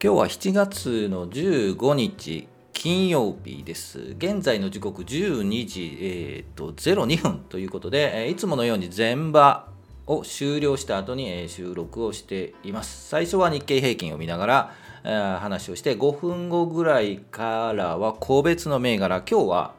今日は7月の15日金曜日です。現在の時刻12時、えーと、02分ということで、いつものように全場を終了した後に、収録をしています。最初は日経平均を見ながら、話をして5分後ぐらいからは個別の銘柄今日は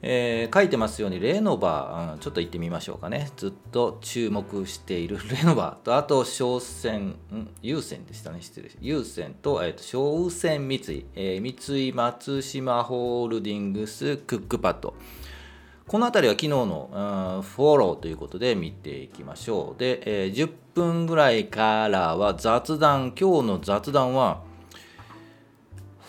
えー、書いてますようにレノバ、うん、ちょっと行ってみましょうかね。ずっと注目しているレノバとあと商船、うん、優先でしたね。失礼優先と,、えーと、商船三井、えー、三井松島ホールディングスクックパッド。この辺りは昨日の、うん、フォローということで見ていきましょう。で、えー、10分ぐらいからは雑談。今日の雑談は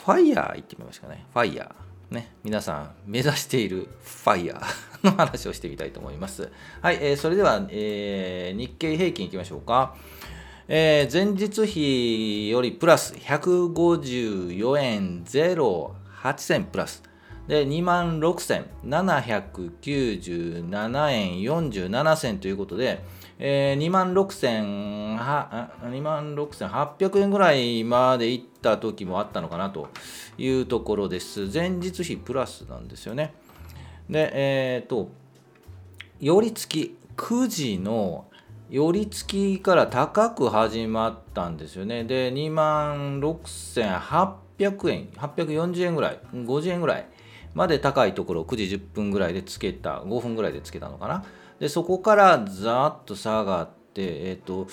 ファイヤー行ってみましょうかね。ファイヤー。ね、皆さん目指しているファイヤーの話をしてみたいと思います。はい、えー、それでは、えー、日経平均いきましょうか。えー、前日比よりプラス154円08銭プラス。で、26,797円47銭ということで、えー、2万6800円ぐらいまで行った時もあったのかなというところです。前日比プラスなんですよね。で、えっ、ー、と、寄り付き、9時の寄り付きから高く始まったんですよね。で、2万6800円、840円ぐらい、50円ぐらいまで高いところを9時10分ぐらいでつけた、5分ぐらいでつけたのかな。でそこからざっと下がって、えーと、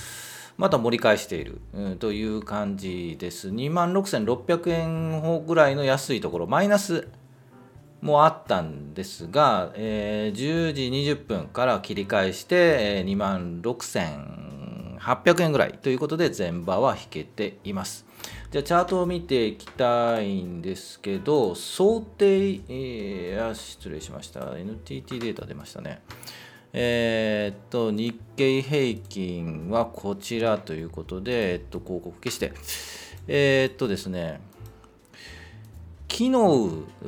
また盛り返している、という感じです。2万6600円ぐらいの安いところ、マイナスもあったんですが、えー、10時20分から切り返して、えー、2万6800円ぐらいということで、前場は引けています。じゃあ、チャートを見ていきたいんですけど、想定、えー、失礼しました。NTT データ出ましたね。えー、っと、日経平均はこちらということで、えっと、広告消して、えー、っとですね、昨日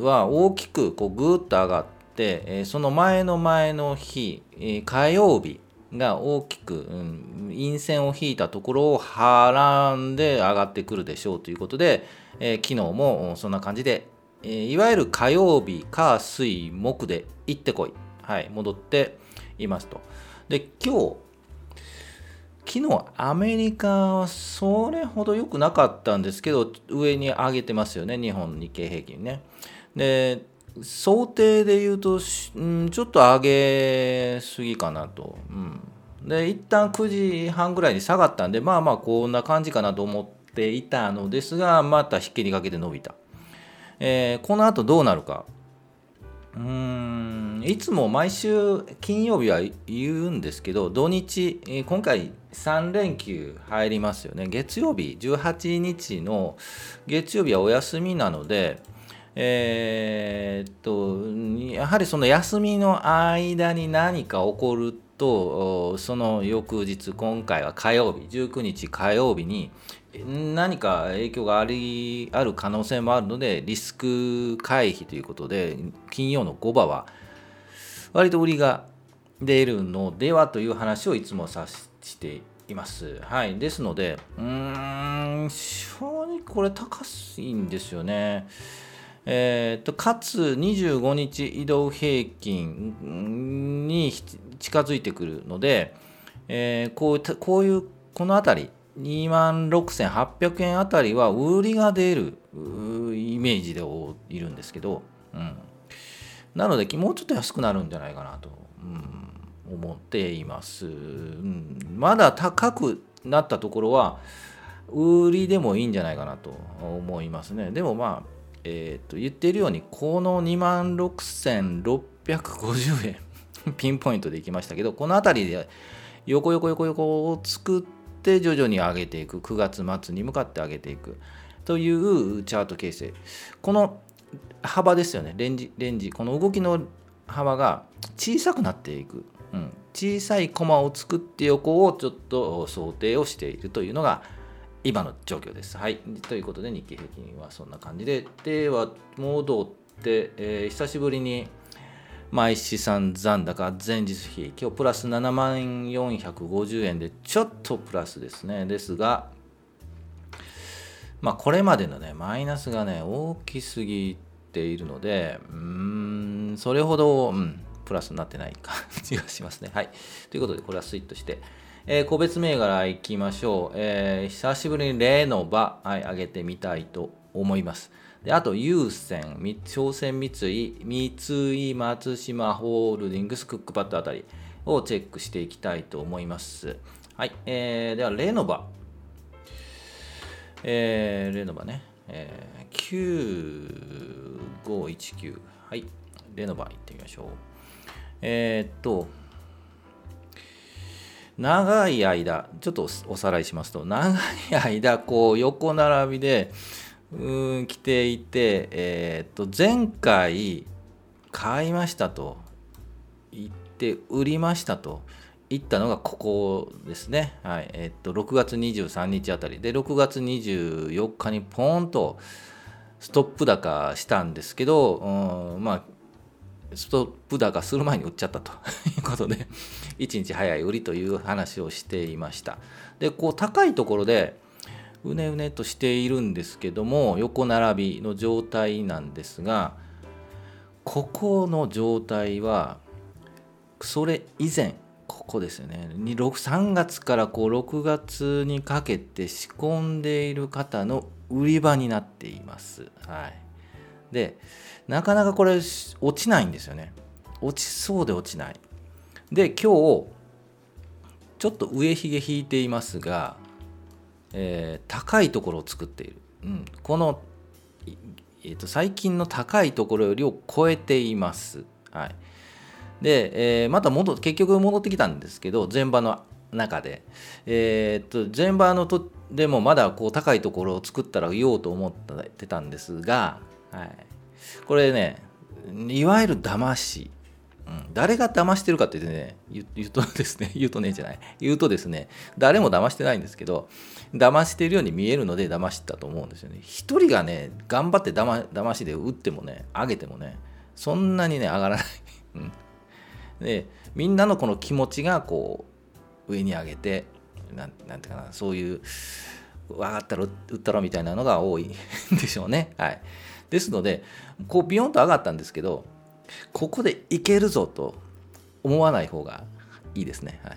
は大きくこうぐーっと上がって、えその前の前の日、え火曜日が大きく、うん、陰線を引いたところをはらんで上がってくるでしょうということで、えー、昨日もそんな感じで、えー、いわゆる火曜日、火、水、木で行ってこい。はい、戻って、いますと。で、今日、昨日アメリカはそれほど良くなかったんですけど、上に上げてますよね、日本日経平均ね。で、想定で言うと、うん、ちょっと上げすぎかなと。うん、で、一旦9時半ぐらいに下がったんで、まあまあこんな感じかなと思っていたのですが、また引っ切りかけて伸びた。えー、この後どうなるか。うん。いつも毎週金曜日は言うんですけど土日今回3連休入りますよね。月曜日18日の月曜日はお休みなのでえー、っとやはりその休みの間に何か起こるとその翌日今回は火曜日19日火曜日に何か影響がありある可能性もあるのでリスク回避ということで金曜の5場は割と売りが出るのではという話をいつもさしています。はい、ですのでうーん正直これ高いんですよね。えーと、かつ25日移動平均に近づいてくるので、えー、こうこういうこの辺り2万6800円あたりは売りが出るイメージでいるんですけど、うん、なのでもうちょっと安くなるんじゃないかなと、うん、思っています、うん、まだ高くなったところは売りでもいいんじゃないかなと思いますね。でもまあえー、と言っているようにこの2万6650円ピンポイントでいきましたけどこの辺りで横横横横を作ってって徐々に上げていく。9月末に向かって上げていく。というチャート形成。この幅ですよね。レンジレンジ。この動きの幅が小さくなっていく、うん、小さいコマを作って横をちょっと想定をしているというのが今の状況です。はい。ということで日経平均はそんな感じで、では戻って、えー、久しぶりに毎資産残高前日比今日プラス7万450円でちょっとプラスですねですがまあ、これまでのね、マイナスがね、大きすぎているので、うーん、それほど、うん、プラスになってない感じがしますね。はい。ということで、これはスイットして、えー、個別銘柄いきましょう。えー、久しぶりに例の場、はい、上げてみたいと思います。であと、優先、朝鮮三井、三井松島ホールディングス、クックパッドあたりをチェックしていきたいと思います。はい。えー、では、レノバ。えー、レノバね。えー、9519。はい。レノバ行ってみましょう。えー、っと、長い間、ちょっとおさらいしますと、長い間、こう、横並びで、うん、来ていて、えー、っと、前回、買いましたと。言って、売りましたと。言ったのがここですね。はい。えー、っと、6月23日あたり。で、6月24日にポーンとストップ高したんですけど、うん、まあ、ストップ高する前に売っちゃったと。いうことで1日早い売りという話をしていました。でこう高いところでうねうねとしているんですけども横並びの状態なんですがここの状態はそれ以前ここですよね。3月からこう6月にかけて仕込んでいる方の売り場になっています。はい、でなかなかこれ落ちないんですよね。落ちそうで落ちない。で今日ちょっと上髭引いていますが、えー、高いところを作っている、うん、この、えーと、最近の高いところよりを超えています、はい、で、えー、また戻結局戻ってきたんですけど前場の中で、えー、と前場のとでもまだこう高いところを作ったら言おうと思ってたんですが、はい、これねいわゆる騙し、誰が騙してるかって言ってね言うとですね 言うとねえじゃない。言うとですね誰も騙してないんですけど騙してるように見えるので騙したと思うんですよね。一人がね頑張って騙騙しで打ってもね上げてもねそんなにね上がらない、うん、でみんなのこの気持ちがこう上に上げてなんていうかなそういう分かったら打ったろみたいなのが多いんでしょうね。はい。ですのでこうビヨンと上がったんですけどここでいけるぞと思わない方がいいですね。は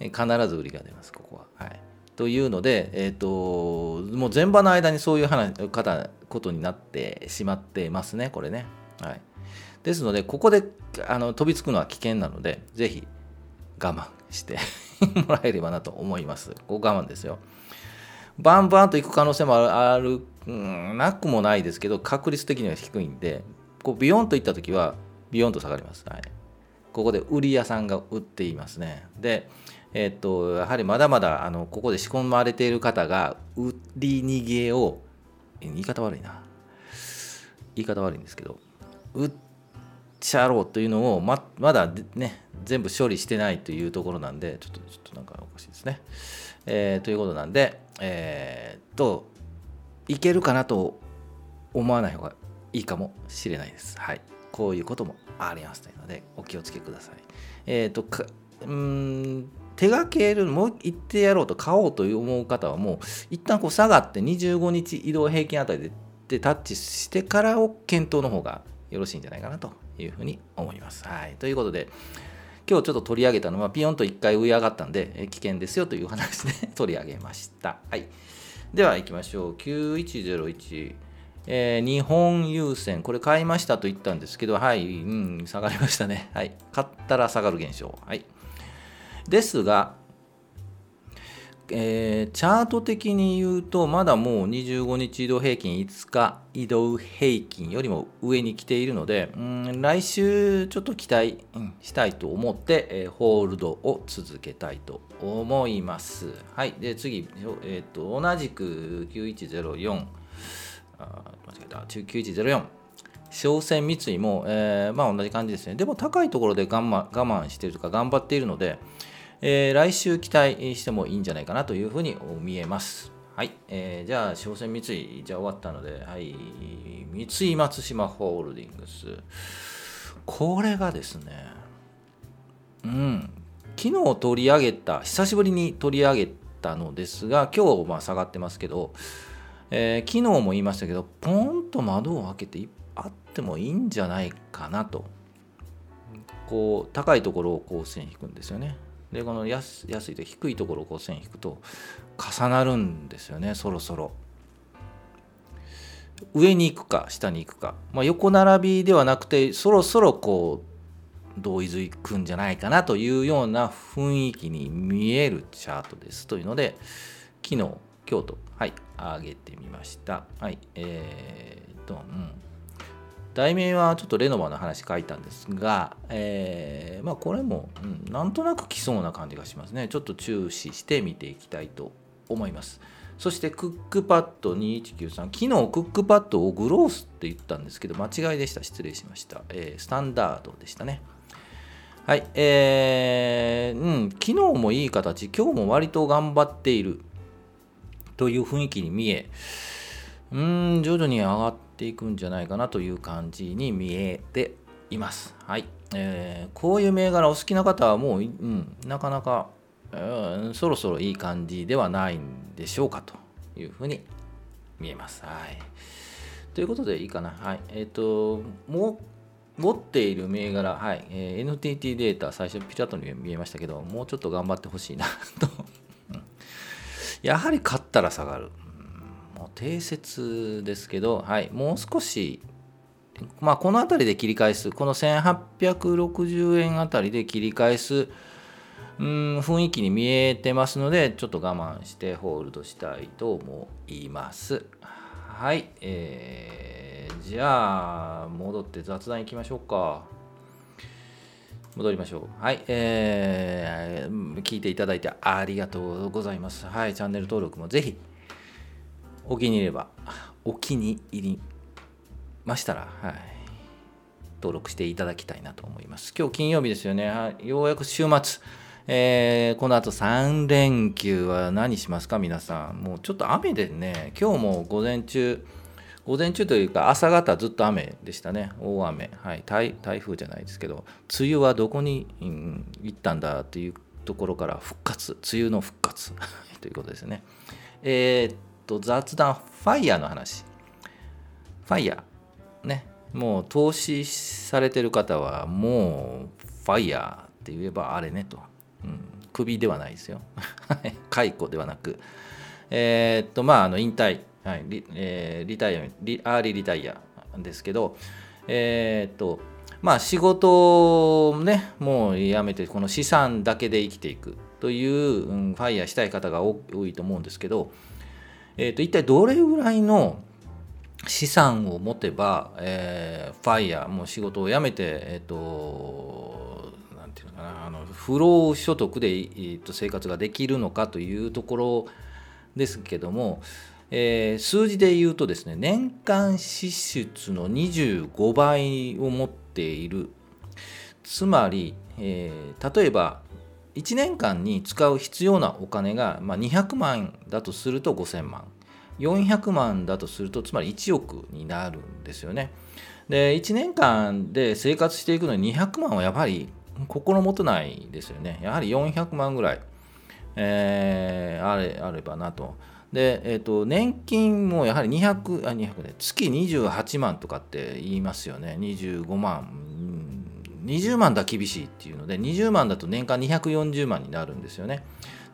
い、必ず売りが出ます、ここは。はい、というので、えーと、もう前場の間にそういう話方ことになってしまってますね、これね。はい、ですので、ここであの飛びつくのは危険なので、ぜひ我慢して もらえればなと思います。ここ我慢ですよ。バンバンといく可能性もあるうんなくもないですけど確率的には低いんでこうビヨンといった時はビヨンと下がります、はい、ここで売り屋さんが売っていますね。でえー、っとやはりまだまだあのここで仕込まれている方が売り逃げを言い方悪いな。言い方悪いんですけど売っちゃろうというのをままだね全部処理してないというところなんでちょっとちょっとなんかおかしいですね、えー、ということなんでえー、っといけるかなと思わない方がいいかもしれないです。はい。こういうこともありますので、お気をつけください。えっ、ー、と、かうん手がける、もう行ってやろうと買おうと思う方はもう、一旦こう下がって25日移動平均あたりでタッチしてからを検討の方がよろしいんじゃないかなというふうに思います。はい。ということで、今日ちょっと取り上げたのは、ピヨンと1回上上がったんで、危険ですよという話で 取り上げました。はい。では行きましょう。9101。えー、日本郵船、これ買いましたと言ったんですけど、はい、うん、下がりましたね。はい。買ったら下がる現象。はい。ですが、えー、チャート的に言うと、まだもう25日移動平均5日移動平均よりも上に来ているので、うん、来週ちょっと期待、したいと思って、えー、ホールドを続けたいと思います。はい。で、次、えーと、同じく9104、あ間違えた、9104。商船三井も、えー、まあ同じ感じですね。でも高いところで我慢我慢しているとか頑張っているので、えー、来週期待してもいいんじゃないかなというふうに見えます。はい、えー、じゃあ、商船三井、じゃあ終わったので、はい、三井松島ホールディングス。これがですね、うん、昨日取り上げた、久しぶりに取り上げたのですが、今日まあ下がってますけど、えー、昨日も言いましたけどポンと窓を開けてあってもいいんじゃないかなと。こう高いところをこう線引くんですよね。でこの安安いと低いところをこう線引くと重なるんですよねそろそろ。上に行くか下に行くか、まあ、横並びではなくてそろそろこう同意づくんじゃないかなというような雰囲気に見えるチャートですというので昨日今日とはい上げてみました。はいえー、っとうん。題名はちょっとレノバの話書いたんですが、えー、まあこれも、うん、なんとなく来そうな感じがしますね。ちょっと注視して見ていきたいと思います。そしてクックパッド2193昨日クックパッドをグロースって言ったんですけど間違いでした。失礼しました、えー、スタンダードでしたね。はいえー、うん。昨日もいい形。今日も割と頑張っている。という雰囲気に見えうん徐々に上がっていくんじゃないかなという感じに見えています。はい。えー、こういう銘柄お好きな方はもう、うん、なかなか、うん、そろそろいい感じではないんでしょうかというふうに見えます。はい。ということでいいかな。はい。えっ、ー、と、もう、持っている銘柄、はい、えー、NTT データ、最初ピラッとに見えましたけど、もうちょっと頑張ってほしいな とやはり勝ったら下がる。もう定説ですけど、はい、もう少し、まあ、この辺りで切り返す、この1860円あたりで切り返す、うん、雰囲気に見えてますので、ちょっと我慢してホールドしたいと思います。はい、えー、じゃあ、戻って雑談いきましょうか。戻りましょう。はい、えー、聞いていただいてありがとうございます。はい、チャンネル登録もぜひお気に入りば、お気に入りましたら、はい、登録していただきたいなと思います。今日金曜日ですよね。はい、ようやく週末。えー、この後3連休は何しますか？皆さん。もうちょっと雨でね、今日も午前中、午前中というか朝方ずっと雨でしたね。大雨。はい。台風じゃないですけど、梅雨はどこに、うん、行ったんだというところから復活。梅雨の復活 ということですね。えー、っと、雑談、ファイヤーの話。ファイヤー。ね。もう投資されてる方はもうファイヤーって言えばあれねと。うん、首ではないですよ。解雇ではなく。えー、っと、まあ、あの引退。はいリえー、リタイアリアーリーリタイアですけど、えー、っとまあ仕事をねもうやめてこの資産だけで生きていくという、うん、ファイヤーしたい方が多いと思うんですけど、えー、っと一体どれぐらいの資産を持てば、えー、ファイヤーもう仕事を辞めてえっ、となんていうのかなあの不労所得で、えー、と生活ができるのかというところですけども、えー、数字で言うとですね年間支出の25倍を持っている。つまり、えー、例えば1年間に使う必要なお金が、まあ、200万だとすると5000万。400万だとするとつまり1億になるんですよね。で1年間で生活していくのに200万はやはり心もとないですよね。やはり400万ぐらい、えー、あれあればなと。で、えーと、年金もやはり200あ200で月28万とかって言いますよね。25万。20万だ厳しいっていうので20万だと年間240万になるんですよね。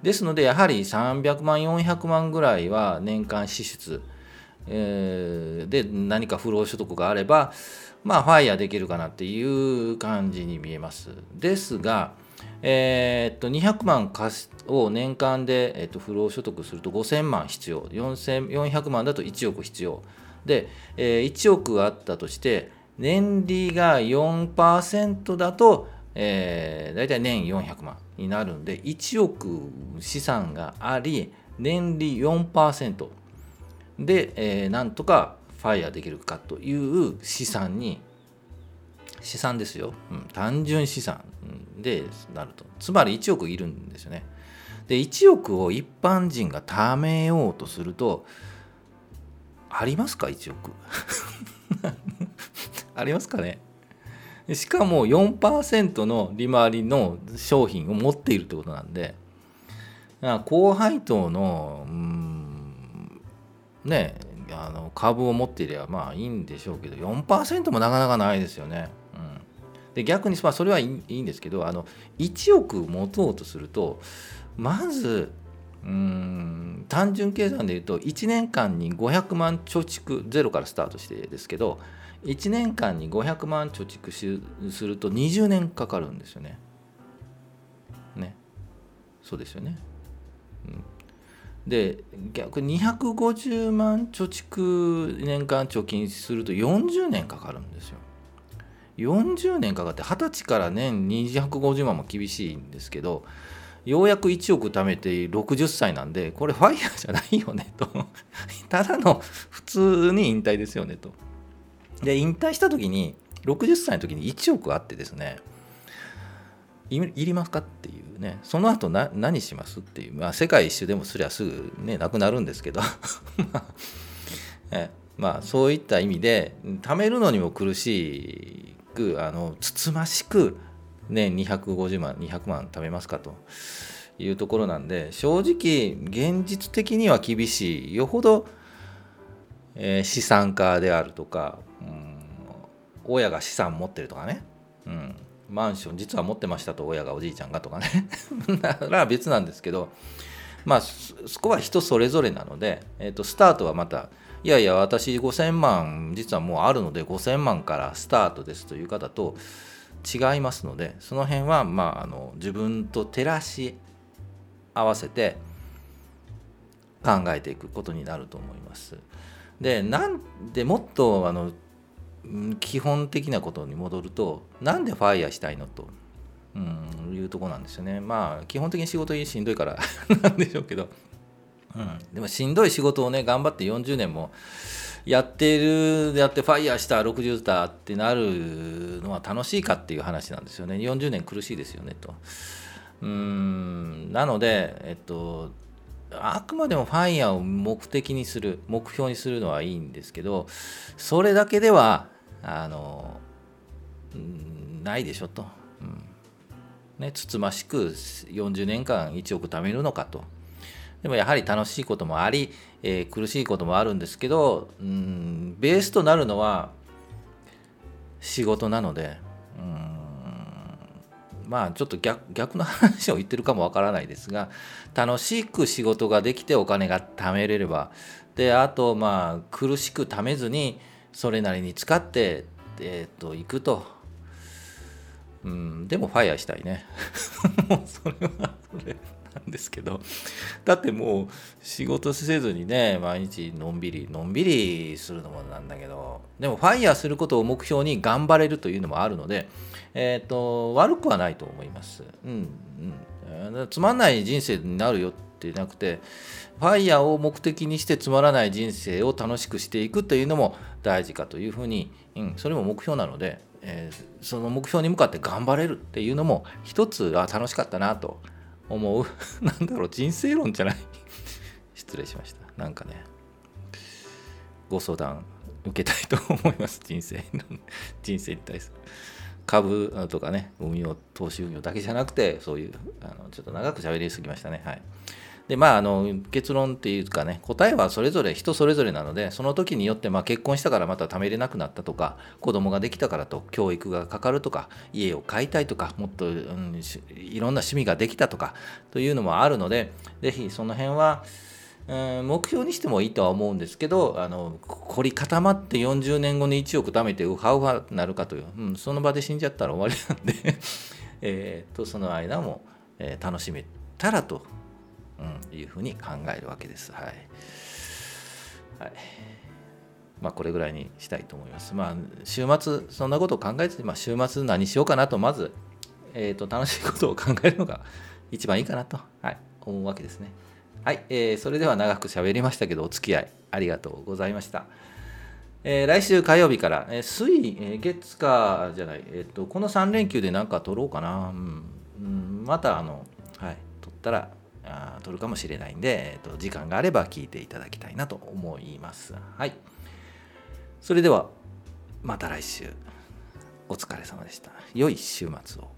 ですのでやはり300万400万ぐらいは年間支出、えー、で何か不労所得があればまあファイヤーできるかなっていう感じに見えます。ですがえー、っと200万貸を年間で、え、っと不労所得すると5000万必要。400万だと1億必要。で、えー、1億あったとして年利が4%だと、えー、大体年400万になるんで1億資産があり年利4%で、えー、なんとかファイヤーできるかという資産に資産ですよ、うん、単純資産でなると。つまり1億いるんですよね。で1億を一般人が貯めようとするとありますか？1億。ありますかね？しかも4%の利回りの商品を持っているってことなんで高配当のうんねあの株を持っていればまあいいんでしょうけど4%もなかなかないですよね。で逆にまあそれはいいんですけどあの1億持とうとするとまずうん単純計算で言うと1年間に500万貯蓄ゼロからスタートしてですけど1年間に500万貯蓄すると20年かかるんですよね。ねそうですよね。うん、で逆に250万貯蓄年間貯金すると40年かかるんですよ。40年かかって20歳から年250万も厳しいんですけどようやく1億貯めて60歳なんでこれファイヤーじゃないよねと。ただの普通に引退ですよねと。で引退した時に60歳の時に1億あってですねいりますかっていうね。その後な何しますっていう、まあ、世界一周でもすりゃすぐねなくなるんですけど。まあそういった意味で貯めるのにも苦しいくあのつつましく年250万200万貯めますかと。いうところなんで正直現実的には厳しい。よほど、えー、資産家であるとか、うん、親が資産持ってるとかね、うん、マンション実は持ってましたと親がおじいちゃんがとかね。なら別なんですけどまあそこは人それぞれなので、えー、とスタートはまたいやいや私5000万実はもうあるので5000万からスタートですという方と違いますのでその辺はまああの自分と照らし合わせて考えていくことになると思います。でなんでもっとあの基本的なことに戻るとなんでファイヤーしたいのと、うん、いうとこなんですよねまあ基本的に仕事しんどいから なんでしょうけど、うん、でもしんどい仕事をね頑張って40年もやってるやってファイヤーした60だってなるのは楽しいかっていう話なんですよね。40年苦しいですよねと。うん。なのでえっとあくまでもファイヤーを目的にする目標にするのはいいんですけどそれだけではあのないでしょと、うん。ね、つつましく40年間1億貯めるのかと。でもやはり楽しいこともあり、えー、苦しいこともあるんですけどうんベースとなるのは仕事なのでうんまあちょっと逆逆の話を言ってるかもわからないですが楽しく仕事ができてお金が貯めれればであとまあ苦しく貯めずにそれなりに使って、えー、と行くと、うん、でもファイヤーしたいね。それはそれ。なんですけど。だってもう仕事せずにね毎日のんびりのんびりするのもなんだけど。でもファイヤーすることを目標に頑張れるというのもあるので、えーと、悪くはないと思います、うんうん、つまんない人生になるよってなくてファイヤーを目的にしてつまらない人生を楽しくしていくというのも大事かというふうに、うん、それも目標なので、えー、その目標に向かって頑張れるっていうのも一つあ楽しかったなと思う。なんだろう人生論じゃない。失礼しました。なんかね。ご相談受けたいと思います。人生の 人生に対する。株とかね運用投資運用だけじゃなくてそういうあのちょっと長く喋りすぎましたね。はい。でまああの結論っていうかね答えはそれぞれ人それぞれなのでその時によってまあ結婚したからまた貯めれなくなったとか子供ができたからと教育がかかるとか家を買いたいとかもっと、うん、いろんな趣味ができたとかというのもあるので是非その辺は目標にしてもいいとは思うんですけどあの凝り固まって40年後に1億貯めてウハウハなるかという、うん、その場で死んじゃったら終わりなんで えとその間も、えー、楽しめたらと、うん、いうふうに考えるわけです。はい、はいまあ、これぐらいにしたいと思います。まあ、週末、そんなことを考えて、まあ、週末何しようかなと、まず、えーと楽しいことを考えるのが一番いいかなと、はい、思うわけですね。はい、えー、それでは長く喋りましたけど、お付き合いありがとうございました。えー、来週火曜日から、えー、水、えー、月火じゃない、えーと、この3連休で何か撮ろうかな。うん、うん、また、あの、はい、撮ったら、あ撮るかもしれないんで、えーと、時間があれば聞いていただきたいなと思います。はい。それでは、また来週。お疲れ様でした。良い週末を。